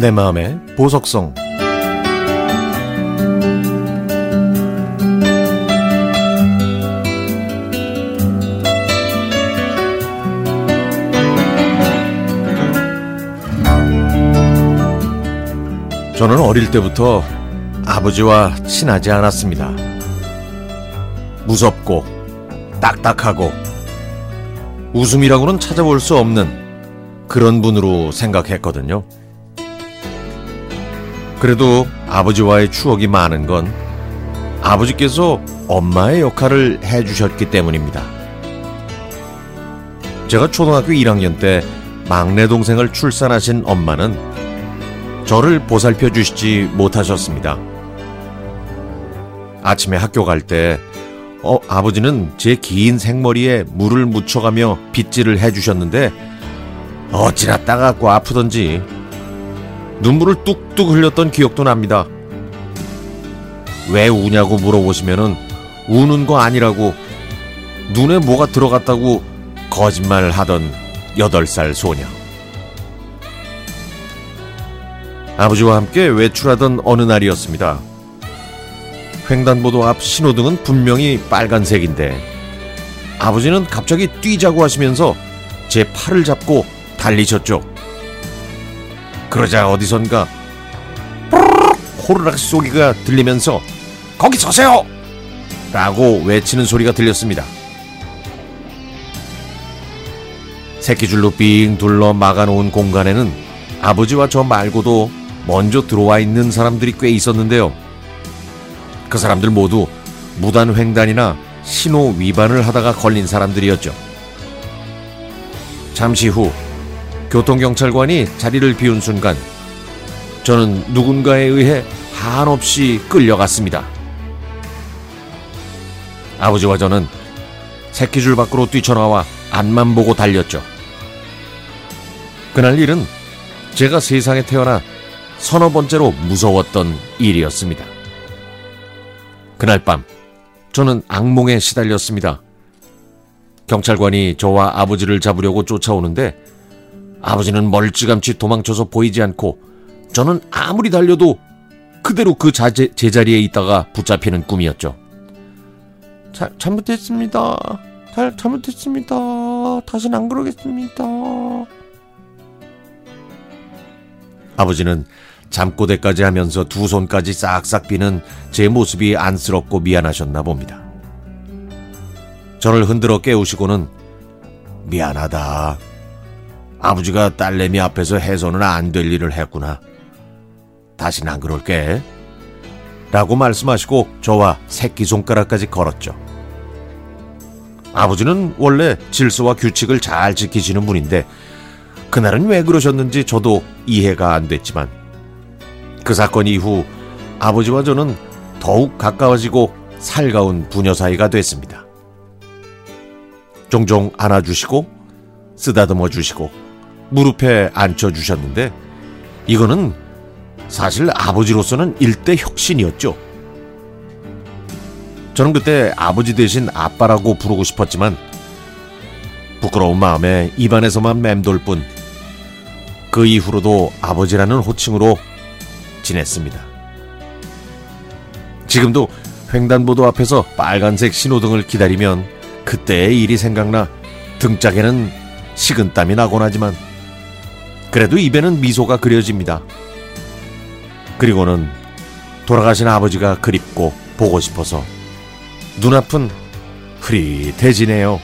내 마음의 보석성 저는 어릴 때부터 아버지와 친하지 않았습니다. 무섭고 딱딱하고 웃음이라고는 찾아볼 수 없는 그런 분으로 생각했거든요. 그래도 아버지와의 추억이 많은 건 아버지께서 엄마의 역할을 해주셨기 때문입니다. 제가 초등학교 1학년 때 막내 동생을 출산하신 엄마는 저를 보살펴 주시지 못하셨습니다. 아침에 학교 갈 때, 어, 아버지는 제 긴 생머리에 물을 묻혀가며 빗질을 해주셨는데, 어찌나 따갑고 아프던지, 눈물을 뚝뚝 흘렸던 기억도 납니다. 왜 우냐고 물어보시면은, 우는 거 아니라고, 눈에 뭐가 들어갔다고 거짓말 하던 8살 소녀. 아버지와 함께 외출하던 어느 날이었습니다. 횡단보도 앞 신호등은 분명히 빨간색인데 아버지는 갑자기 뛰자고 하시면서 제 팔을 잡고 달리셨죠. 그러자 어디선가 호르락 소리가 들리면서 거기 서세요! 라고 외치는 소리가 들렸습니다. 새끼줄로 빙 둘러 막아놓은 공간에는 아버지와 저 말고도 먼저 들어와 있는 사람들이 꽤 있었는데요. 그 사람들 모두 무단 횡단이나 신호 위반을 하다가 걸린 사람들이었죠. 잠시 후 교통경찰관이 자리를 비운 순간 저는 누군가에 의해 한없이 끌려갔습니다. 아버지와 저는 새끼줄 밖으로 뛰쳐나와 앞만 보고 달렸죠. 그날 일은 제가 세상에 태어나 서너 번째로 무서웠던 일이었습니다. 그날 밤 저는 악몽에 시달렸습니다. 경찰관이 저와 아버지를 잡으려고 쫓아오는데 아버지는 멀찌감치 도망쳐서 보이지 않고 저는 아무리 달려도 그대로 그 자제, 제자리에 있다가 붙잡히는 꿈이었죠. 잘, 잘못했습니다. 잘, 잘못했습니다. 다시는 안 그러겠습니다. 아버지는 잠꼬대까지 하면서 두 손까지 싹싹 비는 제 모습이 안쓰럽고 미안하셨나 봅니다. 저를 흔들어 깨우시고는 미안하다. 아버지가 딸내미 앞에서 해서는 안 될 일을 했구나. 다시는 안 그럴게. 라고 말씀하시고 저와 새끼손가락까지 걸었죠. 아버지는 원래 질서와 규칙을 잘 지키시는 분인데 그날은 왜 그러셨는지 저도 이해가 안 됐지만 그 사건 이후 아버지와 저는 더욱 가까워지고 살가운 부녀 사이가 됐습니다. 종종 안아주시고 쓰다듬어 주시고 무릎에 앉혀 주셨는데 이거는 사실 아버지로서는 일대 혁신이었죠. 저는 그때 아버지 대신 아빠라고 부르고 싶었지만 부끄러운 마음에 입안에서만 맴돌 뿐 그 이후로도 아버지라는 호칭으로 지냈습니다. 지금도 횡단보도 앞에서 빨간색 신호등을 기다리면 그때의 일이 생각나 등짝에는 식은땀이 나곤 하지만 그래도 입에는 미소가 그려집니다. 그리고는 돌아가신 아버지가 그립고 보고 싶어서 눈앞은 흐릿해지네요.